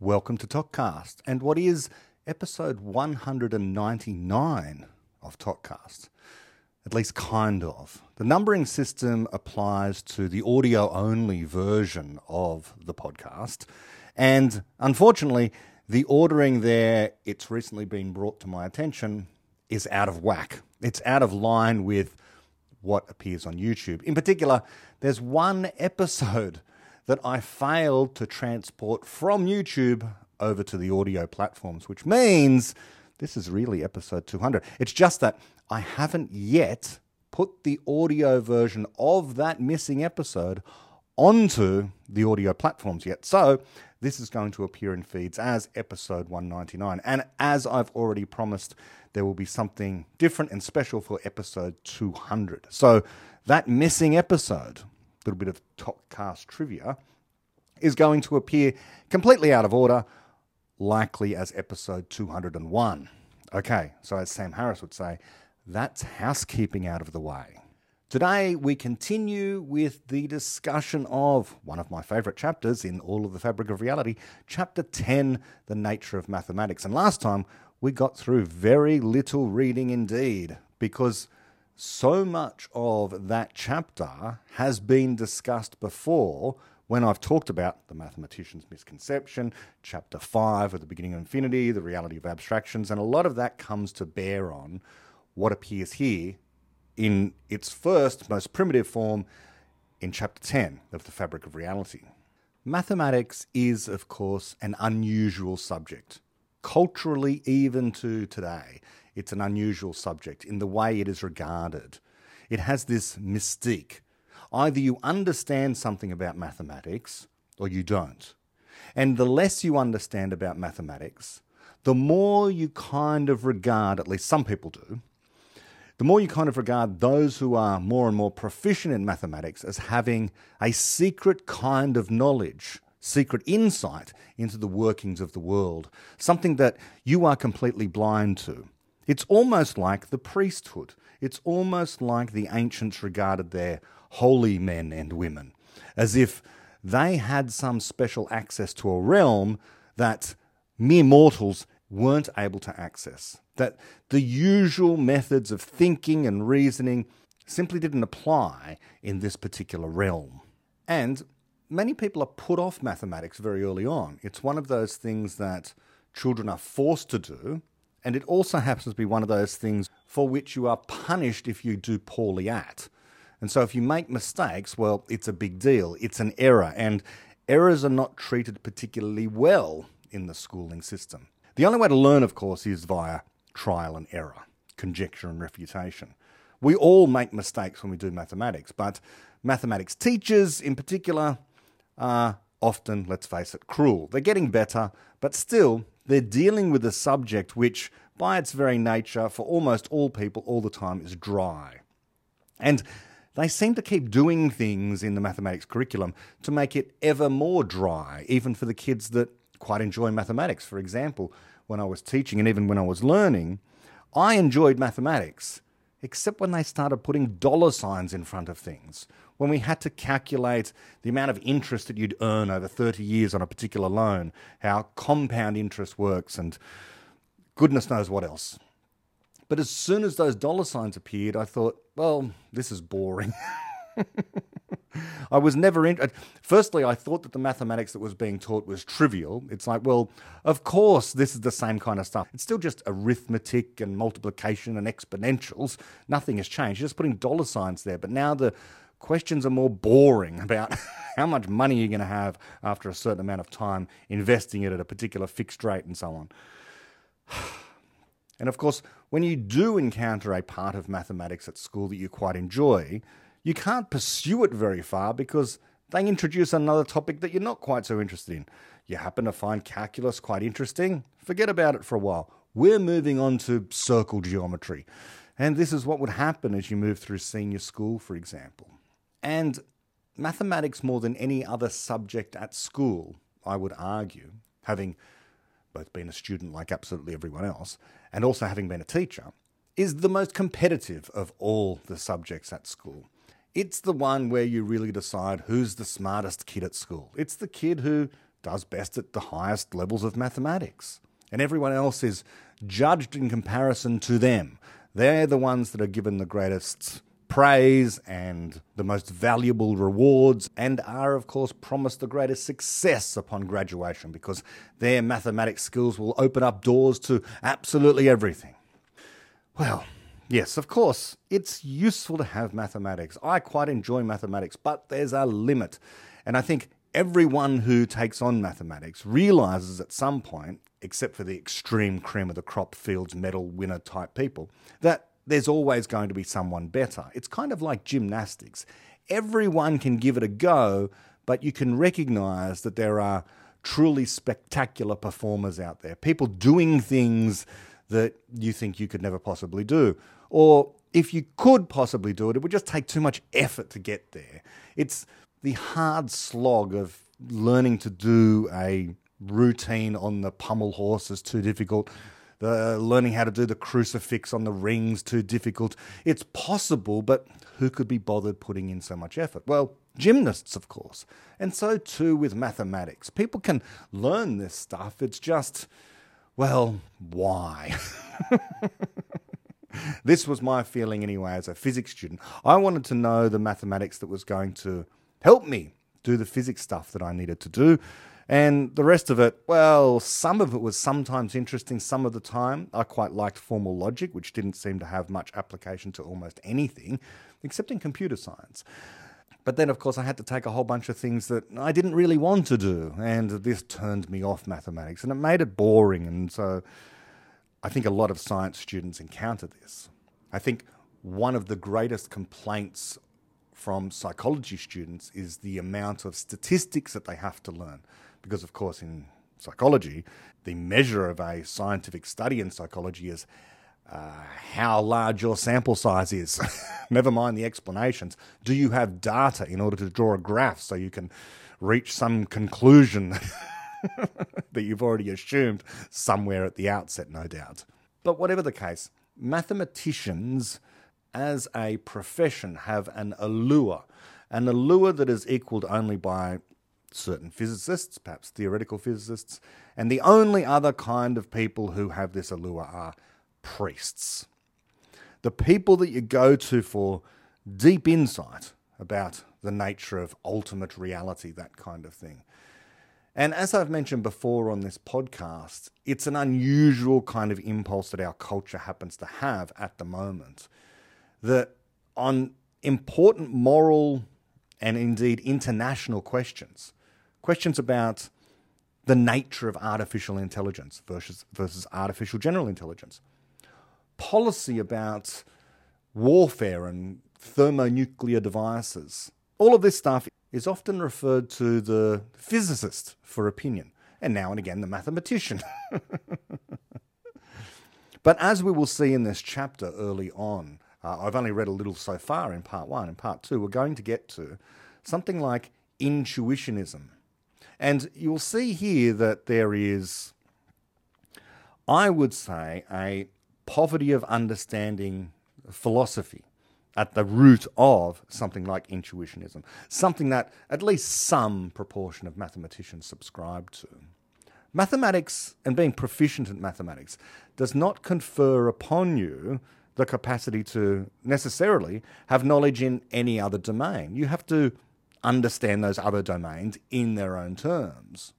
Welcome to ToKCast and what is episode 199 of ToKCast. At least kind of. The numbering system applies to the audio only version of the podcast. And unfortunately, the ordering there, it's recently been brought to my attention, is out of whack. It's out of line with what appears on YouTube. In particular, there's one episode that I failed to transport from YouTube over to the audio platforms, which means this is really episode 200. It's just that I haven't yet put the audio version of that missing episode onto the audio platforms yet. So this is going to appear in feeds as episode 199. And as I've already promised, there will be something different and special for episode 200. So that missing episode little bit of ToKCast trivia, is going to appear completely out of order, likely as episode 201. Okay, so as Sam Harris would say, that's housekeeping out of the way. Today, we continue with the discussion of one of my favourite chapters in All of the Fabric of Reality, Chapter 10 The Nature of Mathematics. And last time, we got through very little reading indeed, because so much of that chapter has been discussed before when I've talked about the mathematician's misconception, chapter 5 at the beginning of infinity, the reality of abstractions, and a lot of that comes to bear on what appears here in its first, most primitive form in chapter 10 of the fabric of reality. Mathematics is, of course, an unusual subject, culturally, even to today. It's an unusual subject in the way it is regarded. It has this mystique. Either you understand something about mathematics or you don't. And the less you understand about mathematics, the more you kind of regard, at least some people do, the more you kind of regard those who are more and more proficient in mathematics as having a secret kind of knowledge, secret insight into the workings of the world, something that you are completely blind to. It's almost like the priesthood. It's almost like the ancients regarded their holy men and women, as if they had some special access to a realm that mere mortals weren't able to access. That the usual methods of thinking and reasoning simply didn't apply in this particular realm. And many people are put off mathematics very early on. It's one of those things that children are forced to do and it also happens to be one of those things for which you are punished if you do poorly at. And so if you make mistakes, well, it's a big deal. It's an error. And errors are not treated particularly well in the schooling system. The only way to learn, of course, is via trial and error, conjecture and refutation. We all make mistakes when we do mathematics, but mathematics teachers in particular are often, let's face it, cruel. They're getting better, but still, they're dealing with a subject which, by its very nature, for almost all people all the time, is dry. And they seem to keep doing things in the mathematics curriculum to make it ever more dry, even for the kids that quite enjoy mathematics. For example, when I was teaching and even when I was learning, I enjoyed mathematics, except when they started putting dollar signs in front of things when we had to calculate the amount of interest that you'd earn over 30 years on a particular loan, how compound interest works, and goodness knows what else. But as soon as those dollar signs appeared, I thought, well, this is boring. I was never in. Uh, firstly, I thought that the mathematics that was being taught was trivial. It's like, well, of course, this is the same kind of stuff. It's still just arithmetic and multiplication and exponentials. Nothing has changed. You're just putting dollar signs there. But now the questions are more boring about how much money you're going to have after a certain amount of time investing it at a particular fixed rate and so on. And of course, when you do encounter a part of mathematics at school that you quite enjoy, you can't pursue it very far because they introduce another topic that you're not quite so interested in. You happen to find calculus quite interesting? Forget about it for a while. We're moving on to circle geometry. And this is what would happen as you move through senior school, for example. And mathematics, more than any other subject at school, I would argue, having both been a student like absolutely everyone else, and also having been a teacher, is the most competitive of all the subjects at school. It's the one where you really decide who's the smartest kid at school. It's the kid who does best at the highest levels of mathematics. And everyone else is judged in comparison to them. They're the ones that are given the greatest praise and the most valuable rewards, and are, of course, promised the greatest success upon graduation because their mathematics skills will open up doors to absolutely everything. Well, yes, of course, it's useful to have mathematics. I quite enjoy mathematics, but there's a limit. And I think everyone who takes on mathematics realizes at some point, except for the extreme cream of the crop fields medal winner type people, that there's always going to be someone better. It's kind of like gymnastics. Everyone can give it a go, but you can recognize that there are truly spectacular performers out there, people doing things that you think you could never possibly do. Or if you could possibly do it, it would just take too much effort to get there. It's the hard slog of learning to do a routine on the pommel horse is too difficult the learning how to do the crucifix on the rings too difficult. It's possible, but who could be bothered putting in so much effort? Well, gymnasts, of course. And so too with mathematics. People can learn this stuff. It's just, well, why? this was my feeling anyway as a physics student. I wanted to know the mathematics that was going to help me do the physics stuff that I needed to do. And the rest of it, well, some of it was sometimes interesting, some of the time. I quite liked formal logic, which didn't seem to have much application to almost anything, except in computer science. But then, of course, I had to take a whole bunch of things that I didn't really want to do. And this turned me off mathematics and it made it boring. And so I think a lot of science students encounter this. I think one of the greatest complaints from psychology students is the amount of statistics that they have to learn because, of course, in psychology, the measure of a scientific study in psychology is uh, how large your sample size is. Never mind the explanations. Do you have data in order to draw a graph so you can reach some conclusion that you've already assumed somewhere at the outset, no doubt? But whatever the case, mathematicians as a profession have an allure, an allure that is equaled only by certain physicists, perhaps theoretical physicists, and the only other kind of people who have this allure are priests. The people that you go to for deep insight about the nature of ultimate reality, that kind of thing. And as I've mentioned before on this podcast, it's an unusual kind of impulse that our culture happens to have at the moment. That on important moral and indeed international questions, questions about the nature of artificial intelligence versus, versus artificial general intelligence, policy about warfare and thermonuclear devices. All of this stuff is often referred to the physicist for opinion, and now and again the mathematician. but as we will see in this chapter early on, uh, I've only read a little so far in part one. In part two, we're going to get to something like intuitionism. And you'll see here that there is, I would say, a poverty of understanding philosophy at the root of something like intuitionism, something that at least some proportion of mathematicians subscribe to. Mathematics and being proficient at mathematics does not confer upon you the capacity to necessarily have knowledge in any other domain. You have to understand those other domains in their own terms.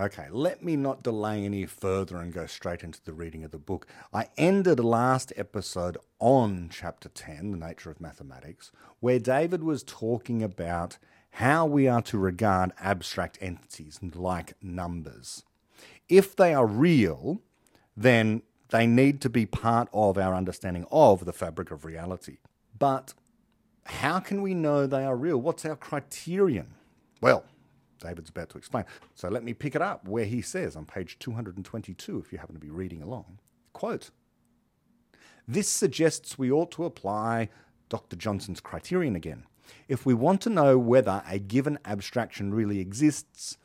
Okay, let me not delay any further and go straight into the reading of the book. I ended last episode on chapter 10, The Nature of Mathematics, where David was talking about how we are to regard abstract entities like numbers. If they are real, then they need to be part of our understanding of the fabric of reality. But how can we know they are real? What's our criterion? Well, David's about to explain. So let me pick it up where he says on page 222, if you happen to be reading along. Quote This suggests we ought to apply Dr. Johnson's criterion again. If we want to know whether a given abstraction really exists,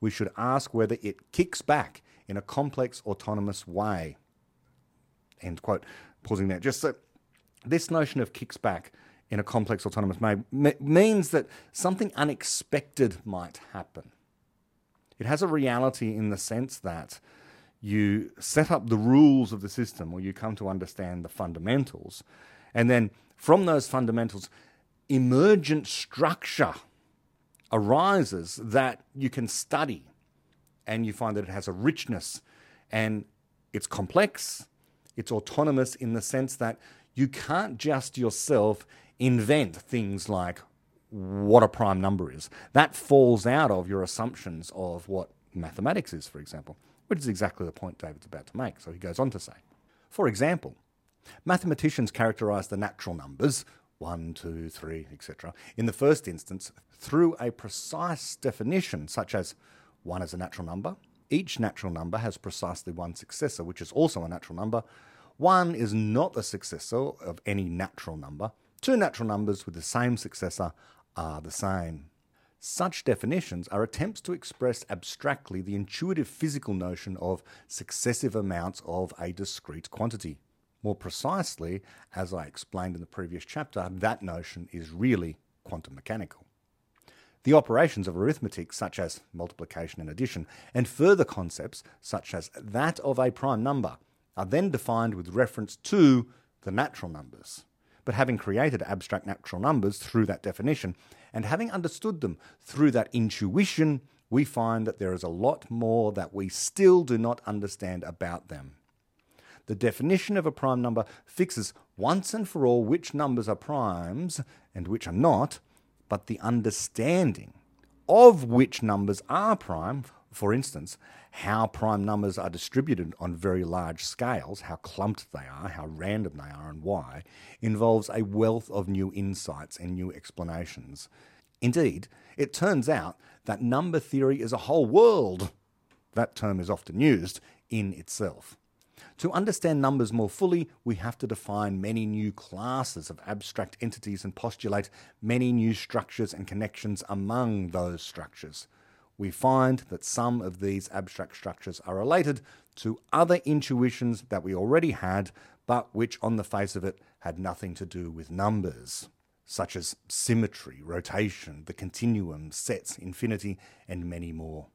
we should ask whether it kicks back in a complex autonomous way. End quote. Pausing there. Just so this notion of kicks back in a complex autonomous mode means that something unexpected might happen. It has a reality in the sense that you set up the rules of the system or you come to understand the fundamentals. And then from those fundamentals, emergent structure arises that you can study and you find that it has a richness and it's complex, it's autonomous in the sense that you can't just yourself invent things like what a prime number is. That falls out of your assumptions of what mathematics is, for example, which is exactly the point David's about to make. So he goes on to say, for example, mathematicians characterize the natural numbers, 1, 2, 3, etc., in the first instance through a precise definition, such as 1 is a natural number. Each natural number has precisely one successor, which is also a natural number. 1 is not the successor of any natural number. Two natural numbers with the same successor are the same. Such definitions are attempts to express abstractly the intuitive physical notion of successive amounts of a discrete quantity. More precisely, as I explained in the previous chapter, that notion is really quantum mechanical. The operations of arithmetic, such as multiplication and addition, and further concepts, such as that of a prime number, are then defined with reference to the natural numbers but having created abstract natural numbers through that definition and having understood them through that intuition, we find that there is a lot more that we still do not understand about them. The definition of a prime number fixes once and for all which numbers are primes and which are not, but the understanding of which numbers are prime for instance, how prime numbers are distributed on very large scales, how clumped they are, how random they are, and why, involves a wealth of new insights and new explanations. Indeed, it turns out that number theory is a whole world. That term is often used in itself. To understand numbers more fully, we have to define many new classes of abstract entities and postulate many new structures and connections among those structures we find that some of these abstract structures are related to other intuitions that we already had, but which on the face of it had nothing to do with numbers, such as symmetry, rotation, the continuum, sets, infinity, and many more.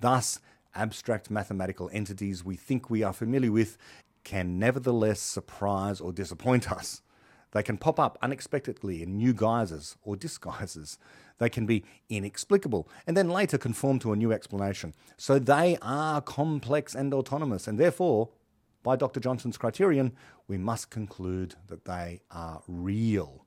Thus, abstract mathematical entities we think we are familiar with can nevertheless surprise or disappoint us. They can pop up unexpectedly in new guises or disguises. They can be inexplicable and then later conform to a new explanation. So they are complex and autonomous, and therefore, by Dr. Johnson's criterion, we must conclude that they are real.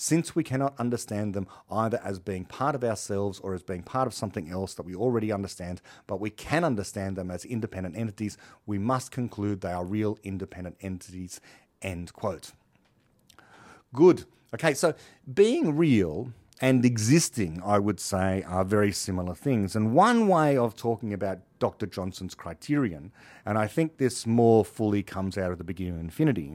Since we cannot understand them either as being part of ourselves or as being part of something else that we already understand, but we can understand them as independent entities, we must conclude they are real independent entities. End quote. Good. Okay, so being real and existing, I would say, are very similar things. And one way of talking about Dr. Johnson's criterion, and I think this more fully comes out of the beginning of infinity,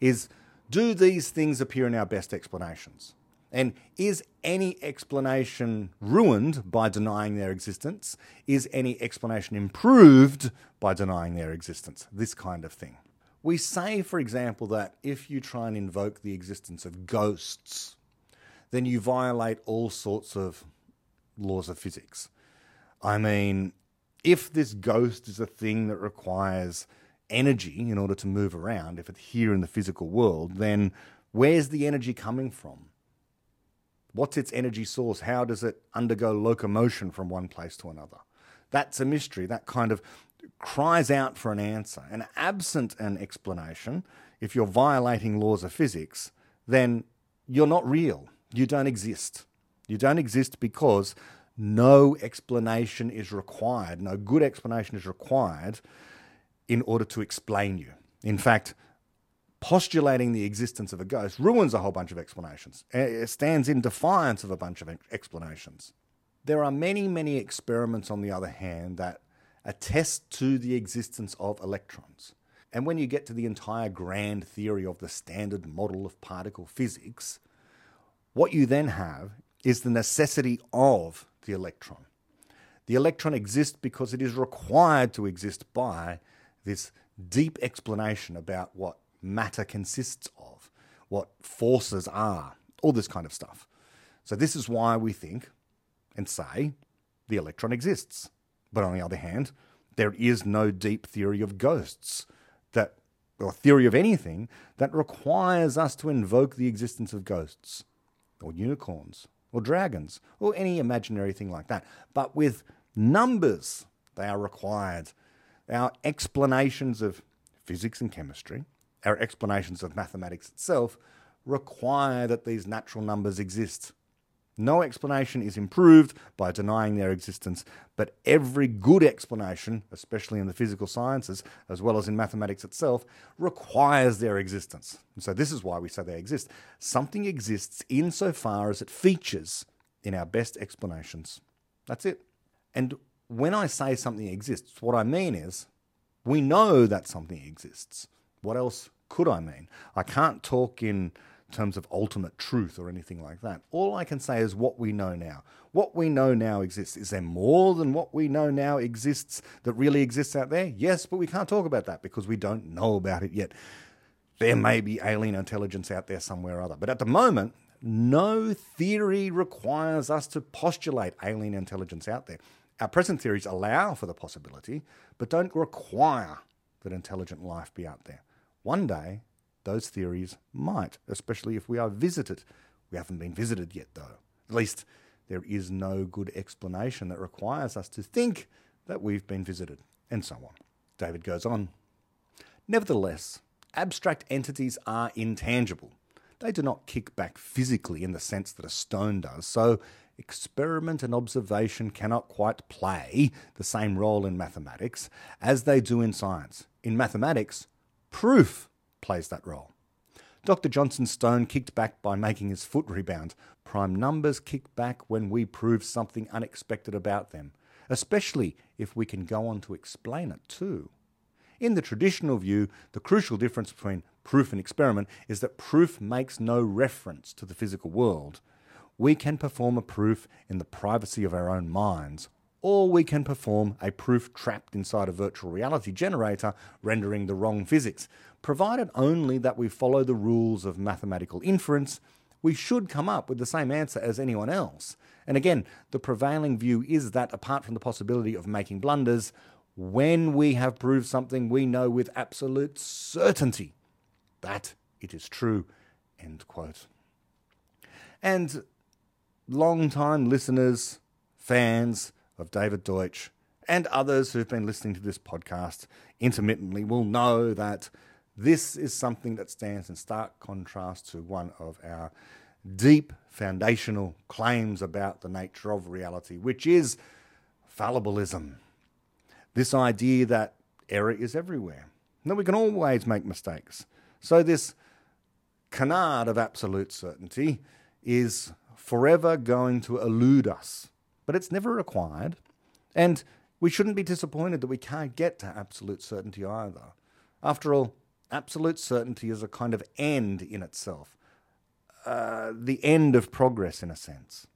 is do these things appear in our best explanations? And is any explanation ruined by denying their existence? Is any explanation improved by denying their existence? This kind of thing. We say, for example, that if you try and invoke the existence of ghosts, then you violate all sorts of laws of physics. I mean, if this ghost is a thing that requires energy in order to move around, if it's here in the physical world, then where's the energy coming from? What's its energy source? How does it undergo locomotion from one place to another? That's a mystery. That kind of cries out for an answer. And absent an explanation, if you're violating laws of physics, then you're not real. You don't exist. You don't exist because no explanation is required, no good explanation is required in order to explain you. In fact, postulating the existence of a ghost ruins a whole bunch of explanations. It stands in defiance of a bunch of explanations. There are many, many experiments, on the other hand, that attest to the existence of electrons. And when you get to the entire grand theory of the standard model of particle physics, what you then have is the necessity of the electron. The electron exists because it is required to exist by this deep explanation about what matter consists of, what forces are, all this kind of stuff. So, this is why we think and say the electron exists. But on the other hand, there is no deep theory of ghosts that or theory of anything that requires us to invoke the existence of ghosts or unicorns or dragons or any imaginary thing like that. But with numbers, they are required. Our explanations of physics and chemistry, our explanations of mathematics itself, require that these natural numbers exist. No explanation is improved by denying their existence, but every good explanation, especially in the physical sciences as well as in mathematics itself, requires their existence. And so, this is why we say they exist. Something exists insofar as it features in our best explanations. That's it. And when I say something exists, what I mean is we know that something exists. What else could I mean? I can't talk in terms of ultimate truth or anything like that. All I can say is what we know now. What we know now exists. Is there more than what we know now exists that really exists out there? Yes, but we can't talk about that because we don't know about it yet. There may be alien intelligence out there somewhere or other. But at the moment, no theory requires us to postulate alien intelligence out there. Our present theories allow for the possibility, but don't require that intelligent life be out there. One day, those theories might, especially if we are visited. We haven't been visited yet, though. At least there is no good explanation that requires us to think that we've been visited, and so on. David goes on. Nevertheless, abstract entities are intangible. They do not kick back physically in the sense that a stone does, so experiment and observation cannot quite play the same role in mathematics as they do in science. In mathematics, proof plays that role. Dr. Johnson stone kicked back by making his foot rebound. Prime numbers kick back when we prove something unexpected about them, especially if we can go on to explain it too. In the traditional view, the crucial difference between proof and experiment is that proof makes no reference to the physical world. We can perform a proof in the privacy of our own minds, or we can perform a proof trapped inside a virtual reality generator rendering the wrong physics. Provided only that we follow the rules of mathematical inference, we should come up with the same answer as anyone else. And again, the prevailing view is that apart from the possibility of making blunders, when we have proved something, we know with absolute certainty that it is true. End quote. And long-time listeners, fans, of David Deutsch and others who've been listening to this podcast intermittently will know that this is something that stands in stark contrast to one of our deep foundational claims about the nature of reality, which is fallibilism. This idea that error is everywhere, that we can always make mistakes. So, this canard of absolute certainty is forever going to elude us but it's never required. And we shouldn't be disappointed that we can't get to absolute certainty either. After all, absolute certainty is a kind of end in itself, uh, the end of progress in a sense.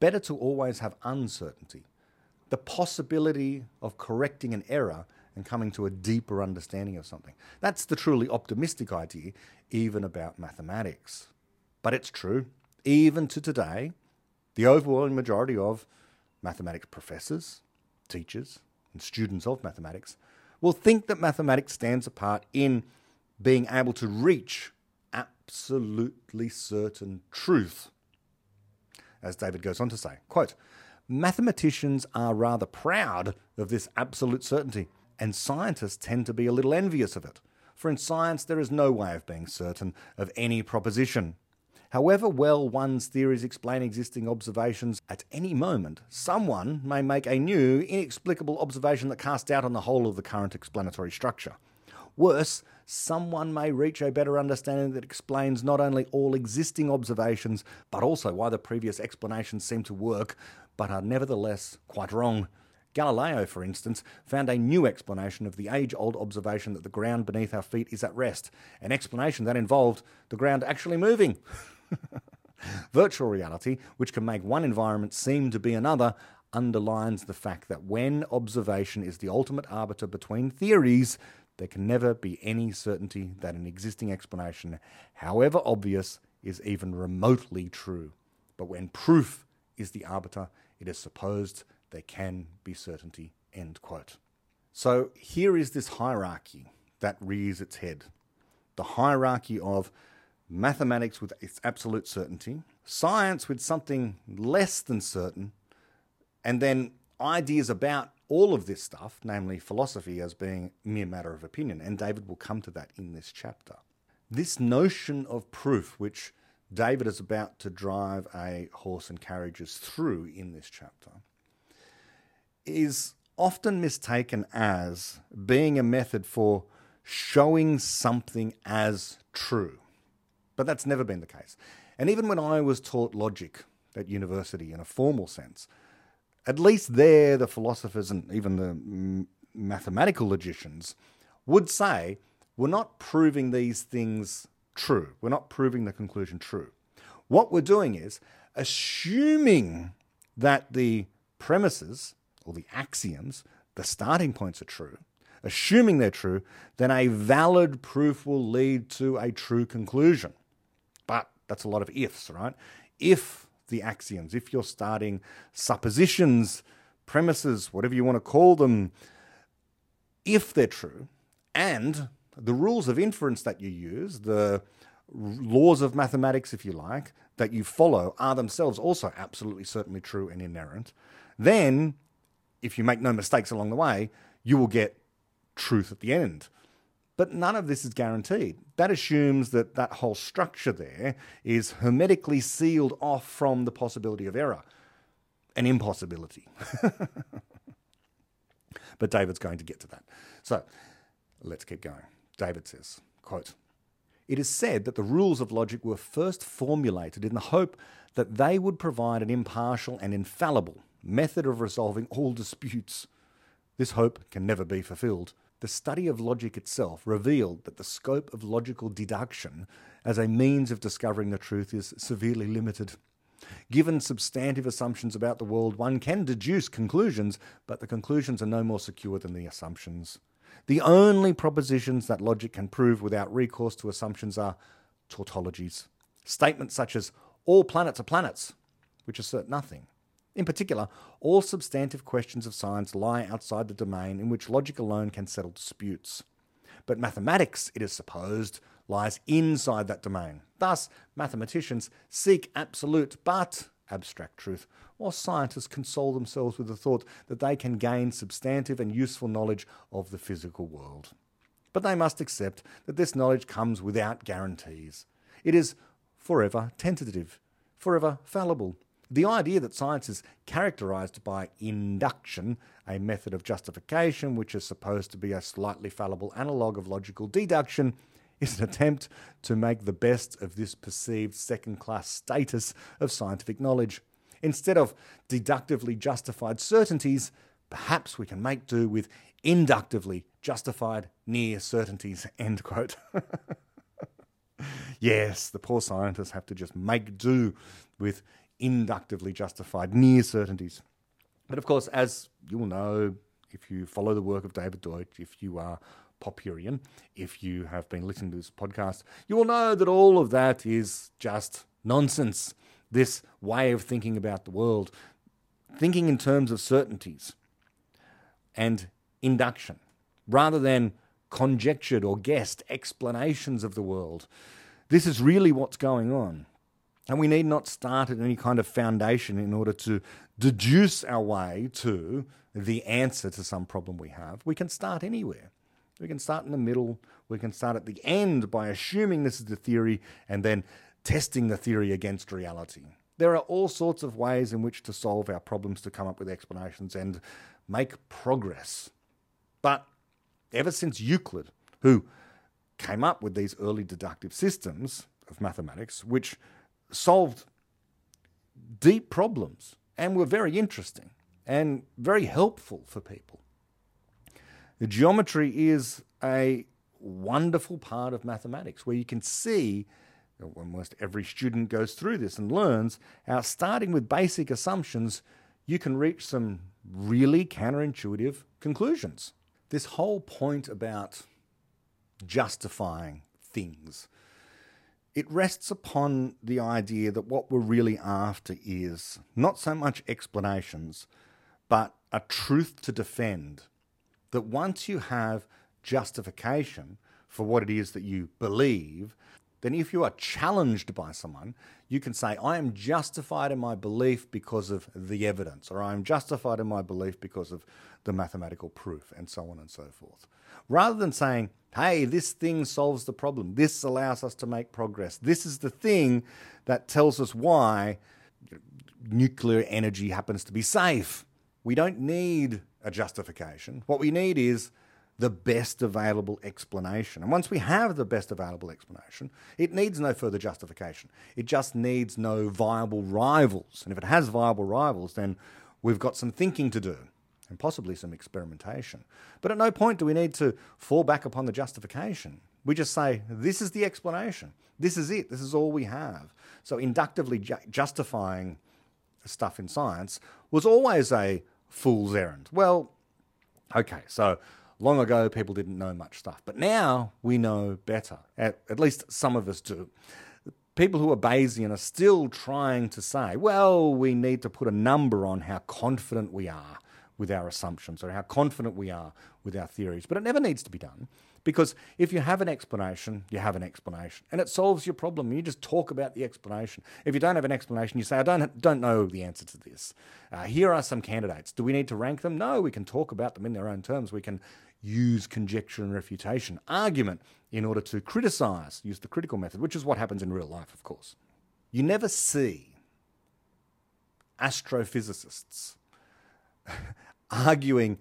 Better to always have uncertainty, the possibility of correcting an error and coming to a deeper understanding of something. That's the truly optimistic idea, even about mathematics. But it's true, even to today, the overwhelming majority of mathematics professors, teachers, and students of mathematics will think that mathematics stands apart in being able to reach absolutely certain truth. As David goes on to say, quote, mathematicians are rather proud of this absolute certainty, and scientists tend to be a little envious of it. For in science, there is no way of being certain of any proposition. However well one's theories explain existing observations, at any moment, someone may make a new, inexplicable observation that casts doubt on the whole of the current explanatory structure. Worse, someone may reach a better understanding that explains not only all existing observations, but also why the previous explanations seem to work, but are nevertheless quite wrong. Galileo, for instance, found a new explanation of the age old observation that the ground beneath our feet is at rest, an explanation that involved the ground actually moving. Virtual reality, which can make one environment seem to be another, underlines the fact that when observation is the ultimate arbiter between theories, there can never be any certainty that an existing explanation, however obvious, is even remotely true. But when proof is the arbiter, it is supposed there can be certainty. End quote. So here is this hierarchy that rears its head the hierarchy of mathematics with its absolute certainty, science with something less than certain, and then ideas about all of this stuff, namely philosophy, as being mere matter of opinion. And David will come to that in this chapter. This notion of proof, which David is about to drive a horse and carriages through in this chapter, is often mistaken as being a method for showing something as true. But that's never been the case. And even when I was taught logic at university in a formal sense, at least there the philosophers and even the mathematical logicians would say we're not proving these things true. We're not proving the conclusion true. What we're doing is assuming that the premises or the axioms, the starting points are true, assuming they're true, then a valid proof will lead to a true conclusion. That's a lot of ifs, right? If the axioms, if you're starting suppositions, premises, whatever you want to call them, if they're true, and the rules of inference that you use, the laws of mathematics, if you like, that you follow are themselves also absolutely certainly true and inerrant, then if you make no mistakes along the way, you will get truth at the end. But none of this is guaranteed. That assumes that that whole structure there is hermetically sealed off from the possibility of error, an impossibility. but David's going to get to that. So let's keep going. David says, quote, it is said that the rules of logic were first formulated in the hope that they would provide an impartial and infallible method of resolving all disputes. This hope can never be fulfilled. The study of logic itself revealed that the scope of logical deduction as a means of discovering the truth is severely limited. Given substantive assumptions about the world, one can deduce conclusions, but the conclusions are no more secure than the assumptions. The only propositions that logic can prove without recourse to assumptions are tautologies. Statements such as, all planets are planets, which assert nothing. In particular, all substantive questions of science lie outside the domain in which logic alone can settle disputes. But mathematics, it is supposed, lies inside that domain. Thus, mathematicians seek absolute but abstract truth, while scientists console themselves with the thought that they can gain substantive and useful knowledge of the physical world. But they must accept that this knowledge comes without guarantees. It is forever tentative, forever fallible, the idea that science is characterized by induction, a method of justification which is supposed to be a slightly fallible analogue of logical deduction, is an attempt to make the best of this perceived second class status of scientific knowledge. Instead of deductively justified certainties, perhaps we can make do with inductively justified near certainties. End quote. yes, the poor scientists have to just make do with inductively justified near certainties. But of course, as you will know, if you follow the work of David Deutsch, if you are Popperian, if you have been listening to this podcast, you will know that all of that is just nonsense. This way of thinking about the world, thinking in terms of certainties and induction, rather than conjectured or guessed explanations of the world. This is really what's going on. And we need not start at any kind of foundation in order to deduce our way to the answer to some problem we have. We can start anywhere. We can start in the middle. We can start at the end by assuming this is the theory and then testing the theory against reality. There are all sorts of ways in which to solve our problems, to come up with explanations and make progress. But ever since Euclid, who came up with these early deductive systems of mathematics, which solved deep problems and were very interesting and very helpful for people. The geometry is a wonderful part of mathematics where you can see almost every student goes through this and learns how starting with basic assumptions you can reach some really counterintuitive conclusions this whole point about justifying things it rests upon the idea that what we're really after is not so much explanations, but a truth to defend. That once you have justification for what it is that you believe, then if you are challenged by someone, you can say, I am justified in my belief because of the evidence, or I am justified in my belief because of the mathematical proof, and so on and so forth. Rather than saying, hey, this thing solves the problem, this allows us to make progress, this is the thing that tells us why nuclear energy happens to be safe. We don't need a justification. What we need is the best available explanation. And once we have the best available explanation, it needs no further justification. It just needs no viable rivals. And if it has viable rivals, then we've got some thinking to do and possibly some experimentation. But at no point do we need to fall back upon the justification. We just say, this is the explanation. This is it. This is all we have. So inductively ju- justifying stuff in science was always a fool's errand. Well, okay, so long ago people didn't know much stuff, but now we know better. At, at least some of us do. People who are Bayesian are still trying to say, well, we need to put a number on how confident we are with our assumptions or how confident we are with our theories. But it never needs to be done because if you have an explanation, you have an explanation and it solves your problem. You just talk about the explanation. If you don't have an explanation, you say, I don't, don't know the answer to this. Uh, here are some candidates. Do we need to rank them? No, we can talk about them in their own terms. We can use conjecture and refutation, argument, in order to criticize, use the critical method, which is what happens in real life, of course. You never see astrophysicists arguing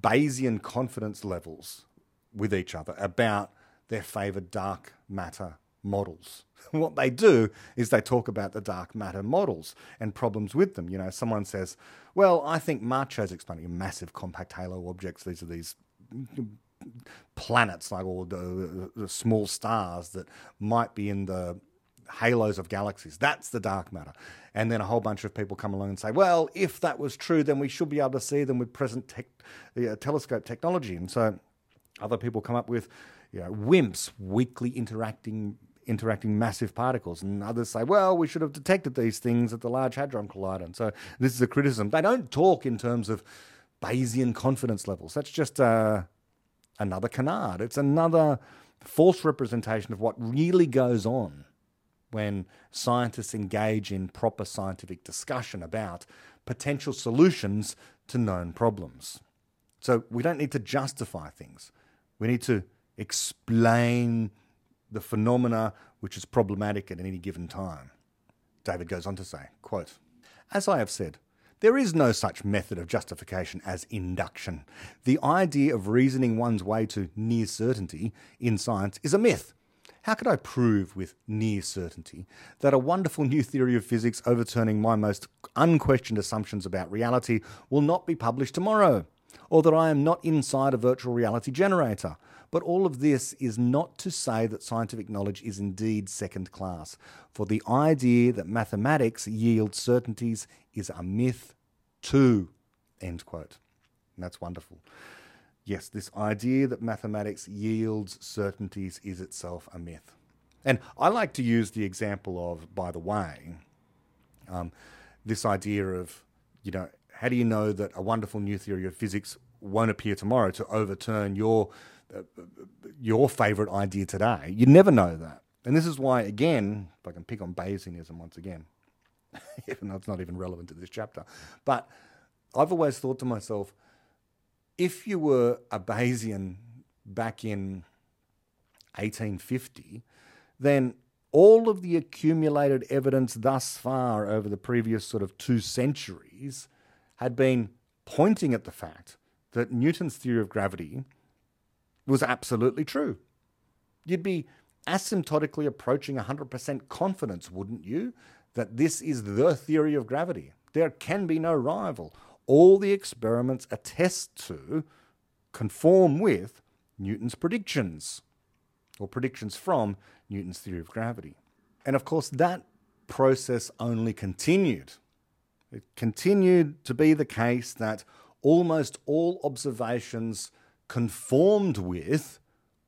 Bayesian confidence levels with each other about their favored dark matter models. what they do is they talk about the dark matter models and problems with them. You know, someone says, Well, I think MACHOs explaining massive compact halo objects. These are these planets, like all the, the small stars that might be in the halos of galaxies. That's the dark matter. And then a whole bunch of people come along and say, well, if that was true, then we should be able to see them with present tech, telescope technology. And so other people come up with you know, WIMPs, weakly interacting interacting massive particles. And others say, well, we should have detected these things at the Large Hadron Collider. And so this is a criticism. They don't talk in terms of Bayesian confidence levels. That's just uh, another canard. It's another false representation of what really goes on when scientists engage in proper scientific discussion about potential solutions to known problems. So we don't need to justify things. We need to explain the phenomena which is problematic at any given time. David goes on to say, quote, As I have said, there is no such method of justification as induction. The idea of reasoning one's way to near certainty in science is a myth. How could I prove with near certainty that a wonderful new theory of physics overturning my most unquestioned assumptions about reality will not be published tomorrow? Or that I am not inside a virtual reality generator? But all of this is not to say that scientific knowledge is indeed second class, for the idea that mathematics yields certainties is a myth too. End quote. And that's wonderful. Yes, this idea that mathematics yields certainties is itself a myth. And I like to use the example of, by the way, um, this idea of, you know, how do you know that a wonderful new theory of physics won't appear tomorrow to overturn your Uh, uh, uh, your favorite idea today? You never know that. And this is why, again, if I can pick on Bayesianism once again, even though it's not even relevant to this chapter, but I've always thought to myself, if you were a Bayesian back in 1850, then all of the accumulated evidence thus far over the previous sort of two centuries had been pointing at the fact that Newton's theory of gravity was absolutely true. You'd be asymptotically approaching 100% confidence, wouldn't you, that this is the theory of gravity? There can be no rival all the experiments attest to conform with Newton's predictions, or predictions from Newton's theory of gravity. And of course, that process only continued. It continued to be the case that almost all observations conformed with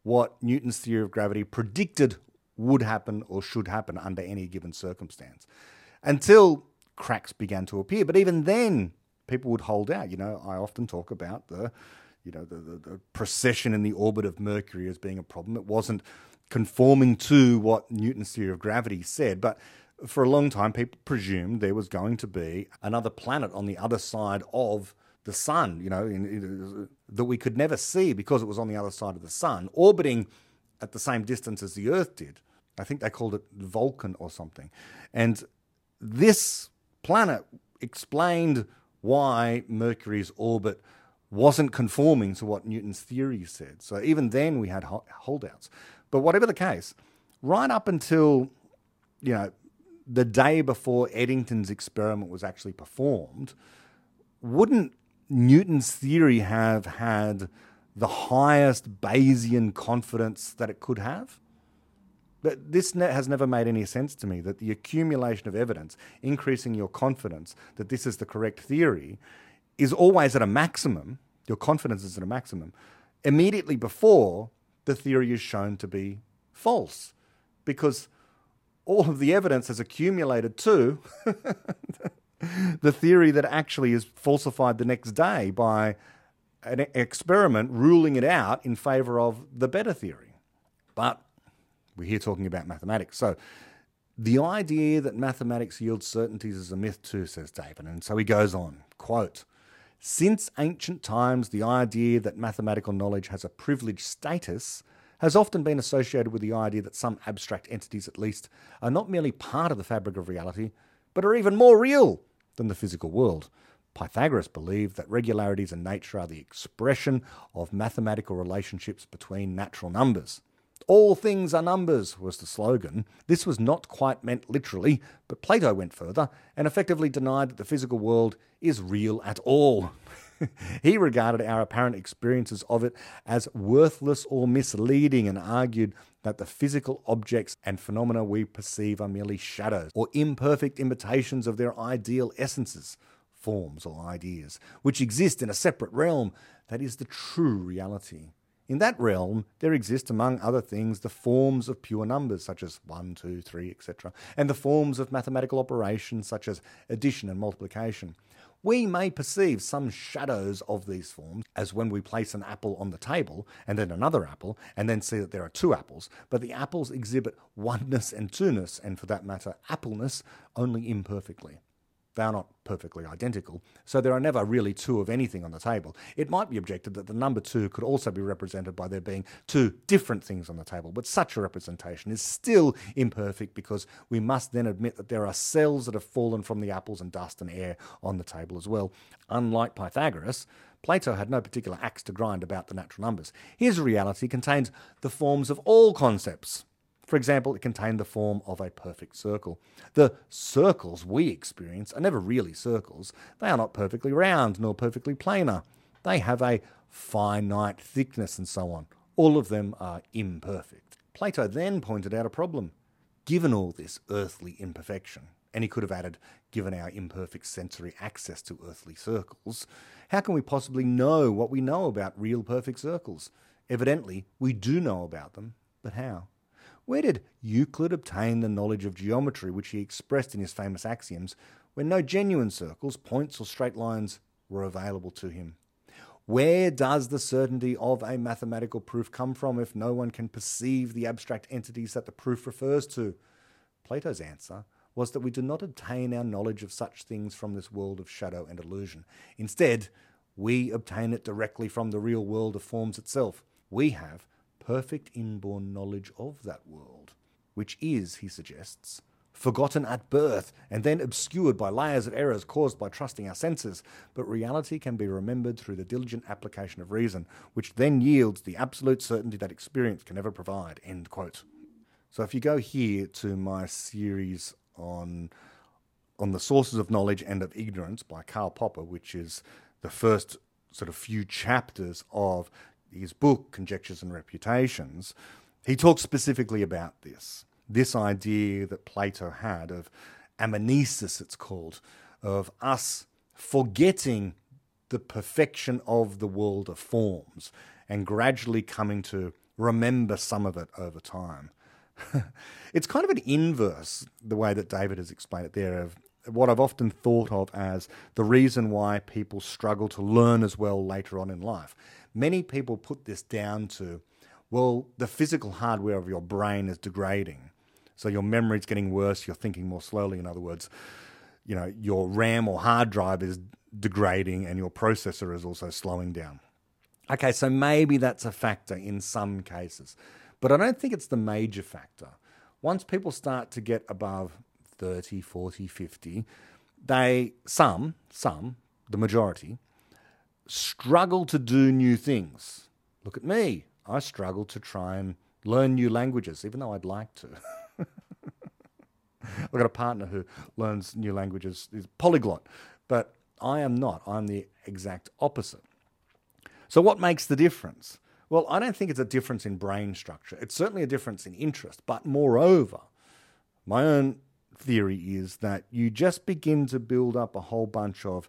what Newton's theory of gravity predicted would happen or should happen under any given circumstance until cracks began to appear. But even then, people would hold out. You know, I often talk about the, you know, the, the, the precession in the orbit of Mercury as being a problem. It wasn't conforming to what Newton's theory of gravity said, but for a long time, people presumed there was going to be another planet on the other side of the sun, you know, in, in, uh, that we could never see because it was on the other side of the sun, orbiting at the same distance as the Earth did. I think they called it Vulcan or something. And this planet explained why Mercury's orbit wasn't conforming to what Newton's theory said. So even then we had holdouts. But whatever the case, right up until, you know, the day before Eddington's experiment was actually performed, wouldn't Newton's theory have had the highest Bayesian confidence that it could have? But this has never made any sense to me that the accumulation of evidence, increasing your confidence that this is the correct theory, is always at a maximum. Your confidence is at a maximum immediately before the theory is shown to be false. Because all of the evidence has accumulated to the theory that actually is falsified the next day by an experiment ruling it out in favor of the better theory. But we're here talking about mathematics. So the idea that mathematics yields certainties is a myth too, says David. And so he goes on, quote, since ancient times, the idea that mathematical knowledge has a privileged status has often been associated with the idea that some abstract entities, at least, are not merely part of the fabric of reality, but are even more real than the physical world. Pythagoras believed that regularities in nature are the expression of mathematical relationships between natural numbers. All things are numbers was the slogan. This was not quite meant literally, but Plato went further and effectively denied that the physical world is real at all. he regarded our apparent experiences of it as worthless or misleading and argued that the physical objects and phenomena we perceive are merely shadows or imperfect imitations of their ideal essences, forms or ideas, which exist in a separate realm that is the true reality. In that realm, there exist, among other things, the forms of pure numbers, such as 1, 2, 3, etc., and the forms of mathematical operations, such as addition and multiplication. We may perceive some shadows of these forms, as when we place an apple on the table and then another apple, and then see that there are two apples, but the apples exhibit oneness and two-ness, and for that matter, appleness, only imperfectly. They are not perfectly identical, so there are never really two of anything on the table. It might be objected that the number two could also be represented by there being two different things on the table, but such a representation is still imperfect because we must then admit that there are cells that have fallen from the apples and dust and air on the table as well. Unlike Pythagoras, Plato had no particular axe to grind about the natural numbers. His reality contains the forms of all concepts for example, it contained the form of a perfect circle. The circles we experience are never really circles. They are not perfectly round nor perfectly planar. They have a finite thickness and so on. All of them are imperfect. Plato then pointed out a problem. Given all this earthly imperfection, and he could have added, given our imperfect sensory access to earthly circles, how can we possibly know what we know about real perfect circles? Evidently, we do know about them, but how? Where did Euclid obtain the knowledge of geometry which he expressed in his famous axioms when no genuine circles, points, or straight lines were available to him? Where does the certainty of a mathematical proof come from if no one can perceive the abstract entities that the proof refers to? Plato's answer was that we do not obtain our knowledge of such things from this world of shadow and illusion. Instead, we obtain it directly from the real world of forms itself. We have perfect inborn knowledge of that world, which is, he suggests, forgotten at birth and then obscured by layers of errors caused by trusting our senses, but reality can be remembered through the diligent application of reason, which then yields the absolute certainty that experience can never provide. End quote. So if you go here to my series on on the sources of knowledge and of ignorance by Karl Popper, which is the first sort of few chapters of his book, Conjectures and Refutations, he talks specifically about this. This idea that Plato had of anamnesis, it's called, of us forgetting the perfection of the world of forms and gradually coming to remember some of it over time. it's kind of an inverse, the way that David has explained it there, of what I've often thought of as the reason why people struggle to learn as well later on in life. Many people put this down to, well, the physical hardware of your brain is degrading. So your memory's getting worse, you're thinking more slowly. In other words, you know, your RAM or hard drive is degrading and your processor is also slowing down. Okay, so maybe that's a factor in some cases, but I don't think it's the major factor. Once people start to get above 30, 40, 50, they, some, some, the majority, struggle to do new things. Look at me. I struggle to try and learn new languages, even though I'd like to. I've got a partner who learns new languages, is polyglot, but I am not. I'm the exact opposite. So, what makes the difference? Well, I don't think it's a difference in brain structure. It's certainly a difference in interest. But moreover, my own theory is that you just begin to build up a whole bunch of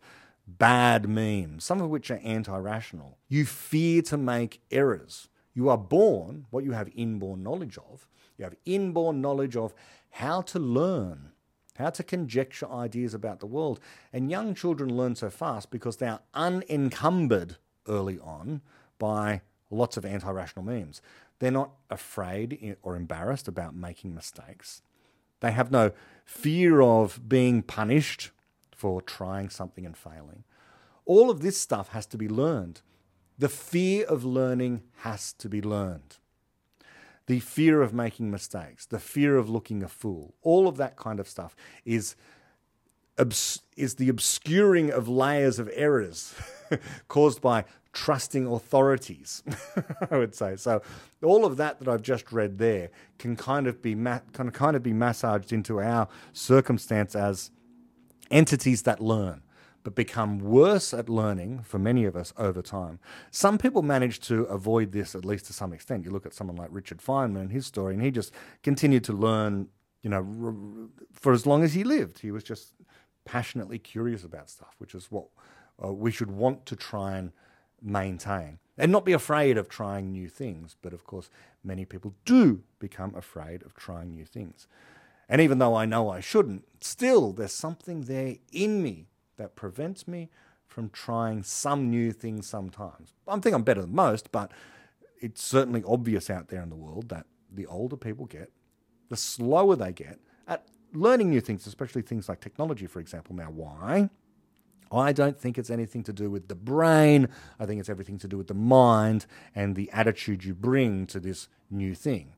bad memes, some of which are anti rational. You fear to make errors. You are born, what you have inborn knowledge of, you have inborn knowledge of how to learn, how to conjecture ideas about the world. And young children learn so fast because they are unencumbered early on by lots of anti rational memes. They're not afraid or embarrassed about making mistakes. They have no fear of being punished for trying something and failing. All of this stuff has to be learned. The fear of learning has to be learned. The fear of making mistakes, the fear of looking a fool, all of that kind of stuff is, is the obscuring of layers of errors caused by trusting authorities, I would say. So all of that that I've just read there can kind of be ma- can kind of be massaged into our circumstance as entities that learn but become worse at learning for many of us over time. Some people manage to avoid this at least to some extent. You look at someone like Richard Feynman and his story, and he just continued to learn, you know, for as long as he lived. He was just passionately curious about stuff, which is what uh, we should want to try and maintain and not be afraid of trying new things. But of course, many people do become afraid of trying new things. And even though I know I shouldn't, still there's something there in me that prevents me from trying some new things sometimes. I think I'm better than most, but it's certainly obvious out there in the world that the older people get, the slower they get at learning new things, especially things like technology, for example. Now, why? I don't think it's anything to do with the brain. I think it's everything to do with the mind and the attitude you bring to this new thing.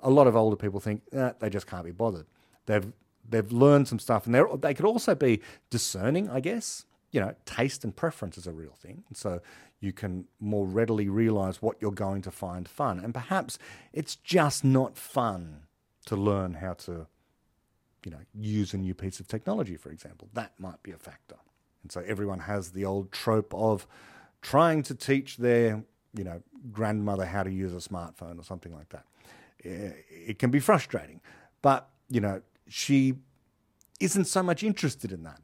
A lot of older people think eh, they just can't be bothered. They've they've learned some stuff, and they they could also be discerning, I guess. You know, taste and preference is a real thing, and so you can more readily realize what you're going to find fun. And perhaps it's just not fun to learn how to, you know, use a new piece of technology, for example. That might be a factor. And so everyone has the old trope of trying to teach their, you know, grandmother how to use a smartphone or something like that. It can be frustrating, but you know, she isn't so much interested in that.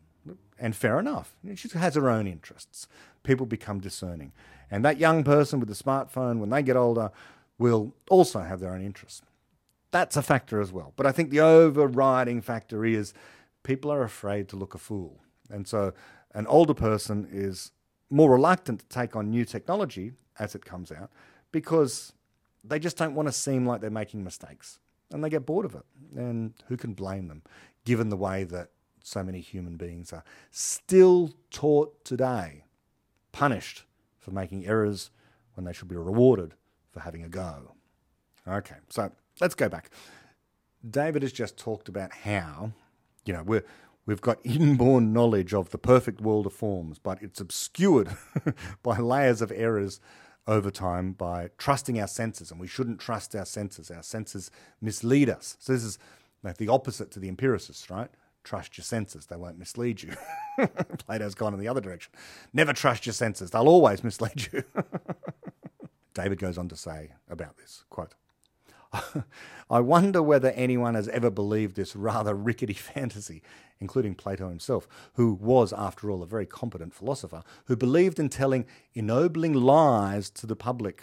And fair enough. She has her own interests. People become discerning. And that young person with the smartphone, when they get older, will also have their own interests. That's a factor as well. But I think the overriding factor is people are afraid to look a fool. And so an older person is more reluctant to take on new technology as it comes out because they just don't want to seem like they're making mistakes and they get bored of it. And who can blame them, given the way that so many human beings are still taught today, punished for making errors when they should be rewarded for having a go. Okay, so let's go back. David has just talked about how, you know, we're We've got inborn knowledge of the perfect world of forms, but it's obscured by layers of errors over time by trusting our senses, and we shouldn't trust our senses. Our senses mislead us. So this is like the opposite to the empiricists, right? Trust your senses; they won't mislead you. Plato's gone in the other direction. Never trust your senses; they'll always mislead you. David goes on to say about this quote. I wonder whether anyone has ever believed this rather rickety fantasy, including Plato himself, who was, after all, a very competent philosopher, who believed in telling ennobling lies to the public.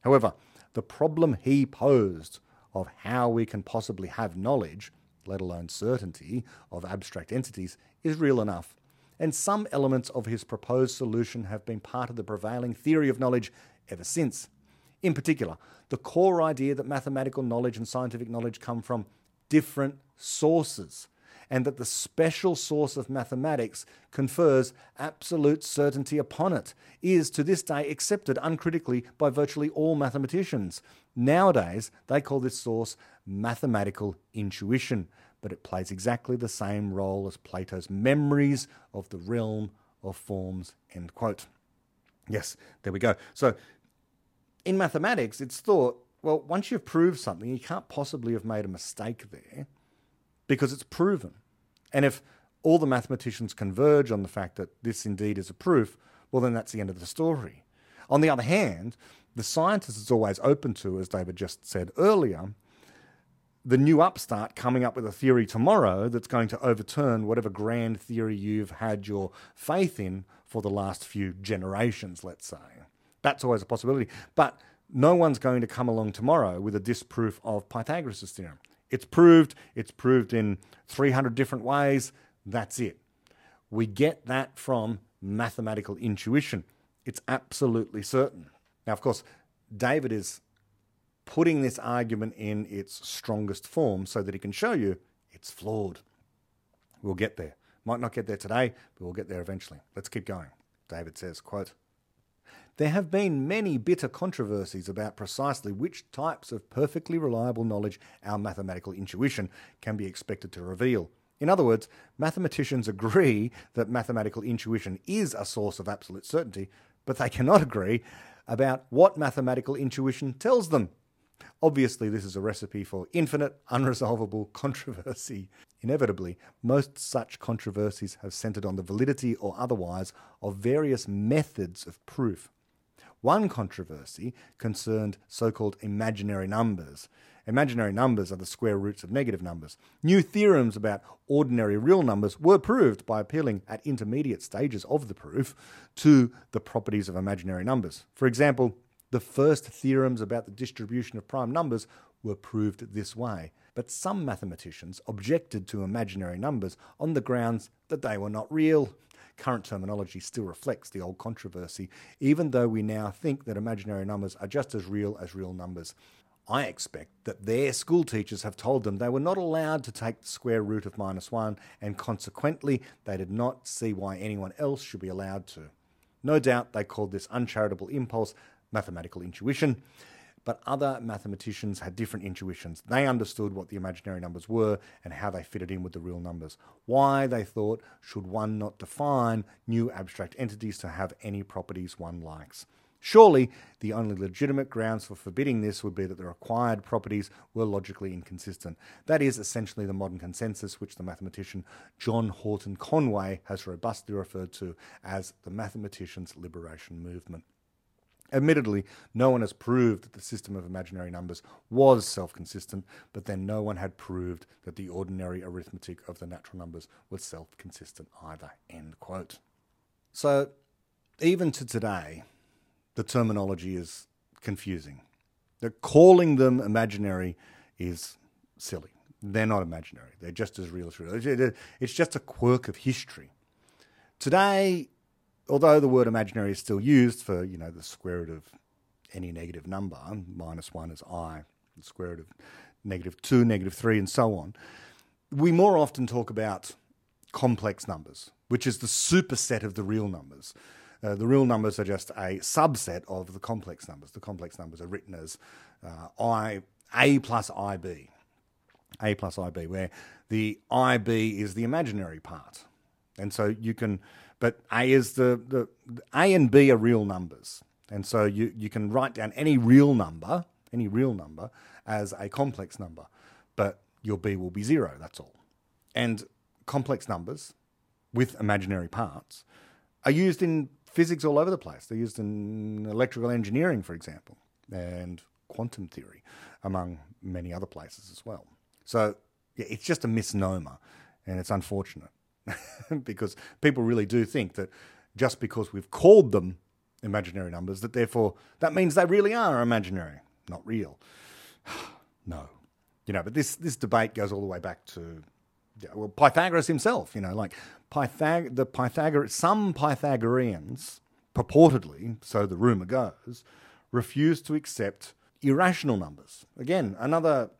However, the problem he posed of how we can possibly have knowledge let alone certainty, of abstract entities is real enough. And some elements of his proposed solution have been part of the prevailing theory of knowledge ever since. In particular, the core idea that mathematical knowledge and scientific knowledge come from different sources and that the special source of mathematics confers absolute certainty upon it, is to this day accepted uncritically by virtually all mathematicians. Nowadays, they call this source mathematical intuition, but it plays exactly the same role as Plato's memories of the realm of forms. End quote. Yes, there we go. So, in mathematics, it's thought well, once you've proved something, you can't possibly have made a mistake there because it's proven. And if all the mathematicians converge on the fact that this indeed is a proof, well, then that's the end of the story. On the other hand, the scientist is always open to, as David just said earlier, the new upstart coming up with a theory tomorrow that's going to overturn whatever grand theory you've had your faith in for the last few generations, let's say. That's always a possibility. But no one's going to come along tomorrow with a disproof of Pythagoras' theorem. It's proved, it's proved in 300 different ways. That's it. We get that from mathematical intuition. It's absolutely certain. Now, of course, David is putting this argument in its strongest form so that he can show you it's flawed. We'll get there. Might not get there today, but we'll get there eventually. Let's keep going. David says, quote, there have been many bitter controversies about precisely which types of perfectly reliable knowledge our mathematical intuition can be expected to reveal. In other words, mathematicians agree that mathematical intuition is a source of absolute certainty, but they cannot agree about what mathematical intuition tells them. Obviously, this is a recipe for infinite, unresolvable controversy. Inevitably, most such controversies have centered on the validity or otherwise of various methods of proof. One controversy concerned so called imaginary numbers. Imaginary numbers are the square roots of negative numbers. New theorems about ordinary real numbers were proved by appealing at intermediate stages of the proof to the properties of imaginary numbers. For example, the first theorems about the distribution of prime numbers were proved this way. But some mathematicians objected to imaginary numbers on the grounds that they were not real current terminology still reflects the old controversy, even though we now think that imaginary numbers are just as real as real numbers. I expect that their school teachers have told them they were not allowed to take the square root of minus 1, and consequently, they did not see why anyone else should be allowed to. No doubt they called this uncharitable impulse mathematical intuition, but other mathematicians had different intuitions. They understood what the imaginary numbers were and how they fitted in with the real numbers. Why, they thought, should one not define new abstract entities to have any properties one likes? Surely, the only legitimate grounds for forbidding this would be that the required properties were logically inconsistent. That is essentially the modern consensus, which the mathematician John Horton Conway has robustly referred to as the mathematicians' liberation movement. Admittedly, no one has proved that the system of imaginary numbers was self consistent, but then no one had proved that the ordinary arithmetic of the natural numbers was self consistent either. End quote. So, even to today, the terminology is confusing. The calling them imaginary is silly. They're not imaginary, they're just as real as real. It's just a quirk of history. Today, although the word imaginary is still used for, you know, the square root of any negative number, minus one is i, the square root of negative two, negative three, and so on, we more often talk about complex numbers, which is the superset of the real numbers. Uh, the real numbers are just a subset of the complex numbers. The complex numbers are written as uh, i a plus ib, a plus ib, where the ib is the imaginary part, and so you can but A is the, the, A and B are real numbers. And so you, you can write down any real number, any real number, as a complex number. But your B will be zero, that's all. And complex numbers with imaginary parts are used in physics all over the place. They're used in electrical engineering, for example, and quantum theory, among many other places as well. So yeah, it's just a misnomer, and it's unfortunate. because people really do think that just because we've called them imaginary numbers, that therefore that means they really are imaginary, not real. no. You know, but this, this debate goes all the way back to well, Pythagoras himself, you know, like Pythag- the Pythagor- some Pythagoreans, purportedly, so the rumor goes, refused to accept irrational numbers. Again, another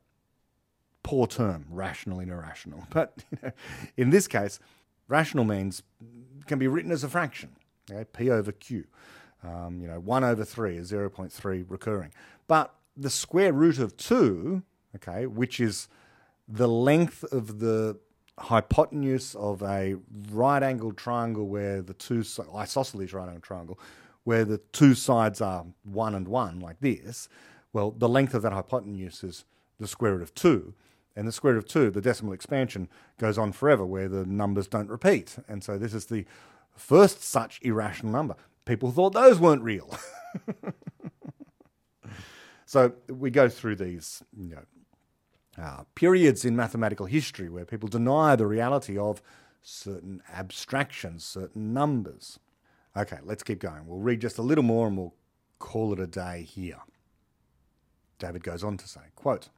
poor term, rational and irrational. But you know, in this case, rational means can be written as a fraction, okay? p over q. Um, you know, 1 over 3 is 0.3 recurring. But the square root of 2, okay, which is the length of the hypotenuse of a right angled triangle where the two isosceles right angled triangle where the two sides are one and one like this well the length of that hypotenuse is the square root of 2 and the square root of 2 the decimal expansion goes on forever where the numbers don't repeat and so this is the first such irrational number people thought those weren't real so we go through these you know uh, periods in mathematical history where people deny the reality of certain abstractions, certain numbers. Okay, let's keep going. We'll read just a little more and we'll call it a day here. David goes on to say, quote,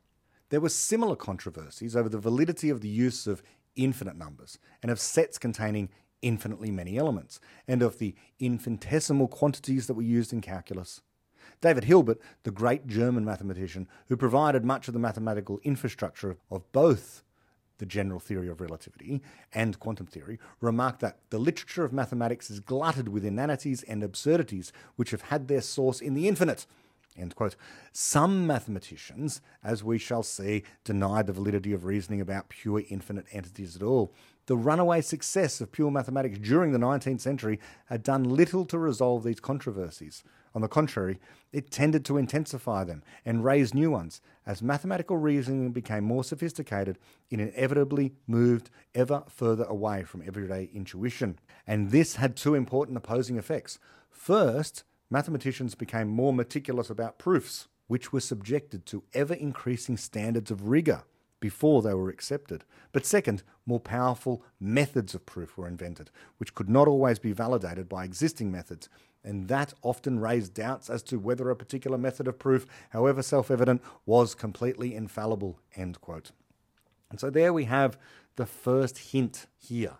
There were similar controversies over the validity of the use of infinite numbers and of sets containing infinitely many elements, and of the infinitesimal quantities that were used in calculus. David Hilbert, the great German mathematician who provided much of the mathematical infrastructure of both the general theory of relativity and quantum theory, remarked that the literature of mathematics is glutted with inanities and absurdities which have had their source in the infinite. Some mathematicians, as we shall see, denied the validity of reasoning about pure infinite entities at all. The runaway success of pure mathematics during the 19th century had done little to resolve these controversies. On the contrary, it tended to intensify them and raise new ones. As mathematical reasoning became more sophisticated, it inevitably moved ever further away from everyday intuition. And this had two important opposing effects. First, mathematicians became more meticulous about proofs, which were subjected to ever increasing standards of rigour before they were accepted. But second, more powerful methods of proof were invented, which could not always be validated by existing methods, and that often raised doubts as to whether a particular method of proof, however self evident, was completely infallible. End quote. And so there we have the first hint here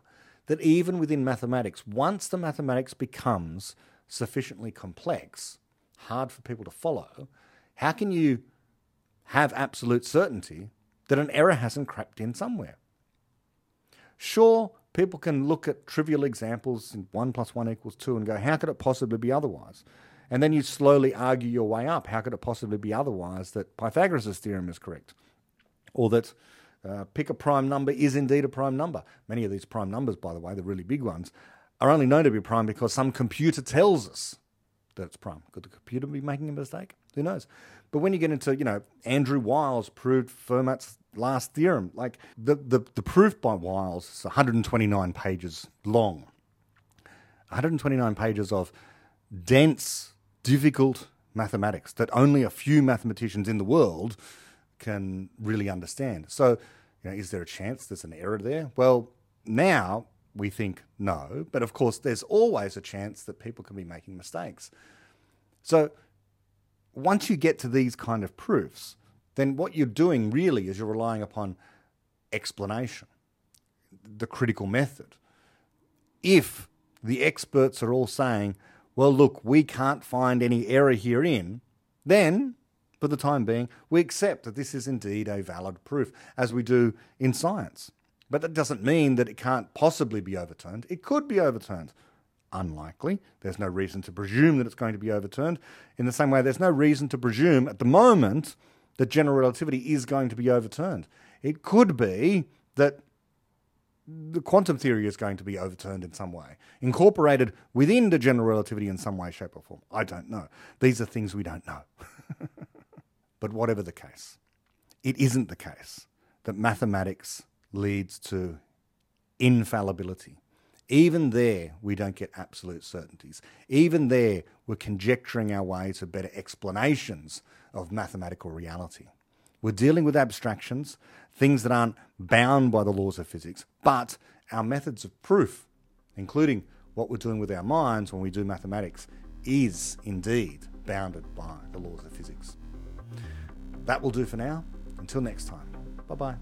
that even within mathematics, once the mathematics becomes sufficiently complex, hard for people to follow, how can you have absolute certainty that an error hasn't crept in somewhere. Sure, people can look at trivial examples, 1 plus 1 equals 2, and go, how could it possibly be otherwise? And then you slowly argue your way up. How could it possibly be otherwise that Pythagoras' theorem is correct? Or that uh, pick a prime number is indeed a prime number. Many of these prime numbers, by the way, the really big ones, are only known to be prime because some computer tells us that it's prime. Could the computer be making a mistake? Who knows? But when you get into, you know, Andrew Wiles proved Fermat's last theorem, like the, the, the proof by Wiles is 129 pages long. 129 pages of dense, difficult mathematics that only a few mathematicians in the world can really understand. So, you know, is there a chance there's an error there? Well, now we think no, but of course, there's always a chance that people can be making mistakes. So, once you get to these kind of proofs, then what you're doing really is you're relying upon explanation, the critical method. If the experts are all saying, well, look, we can't find any error herein, then, for the time being, we accept that this is indeed a valid proof, as we do in science. But that doesn't mean that it can't possibly be overturned. It could be overturned unlikely. There's no reason to presume that it's going to be overturned. In the same way, there's no reason to presume at the moment that general relativity is going to be overturned. It could be that the quantum theory is going to be overturned in some way, incorporated within the general relativity in some way, shape, or form. I don't know. These are things we don't know. but whatever the case, it isn't the case that mathematics leads to infallibility. Even there, we don't get absolute certainties. Even there, we're conjecturing our way to better explanations of mathematical reality. We're dealing with abstractions, things that aren't bound by the laws of physics, but our methods of proof, including what we're doing with our minds when we do mathematics, is indeed bounded by the laws of physics. That will do for now. Until next time. Bye bye.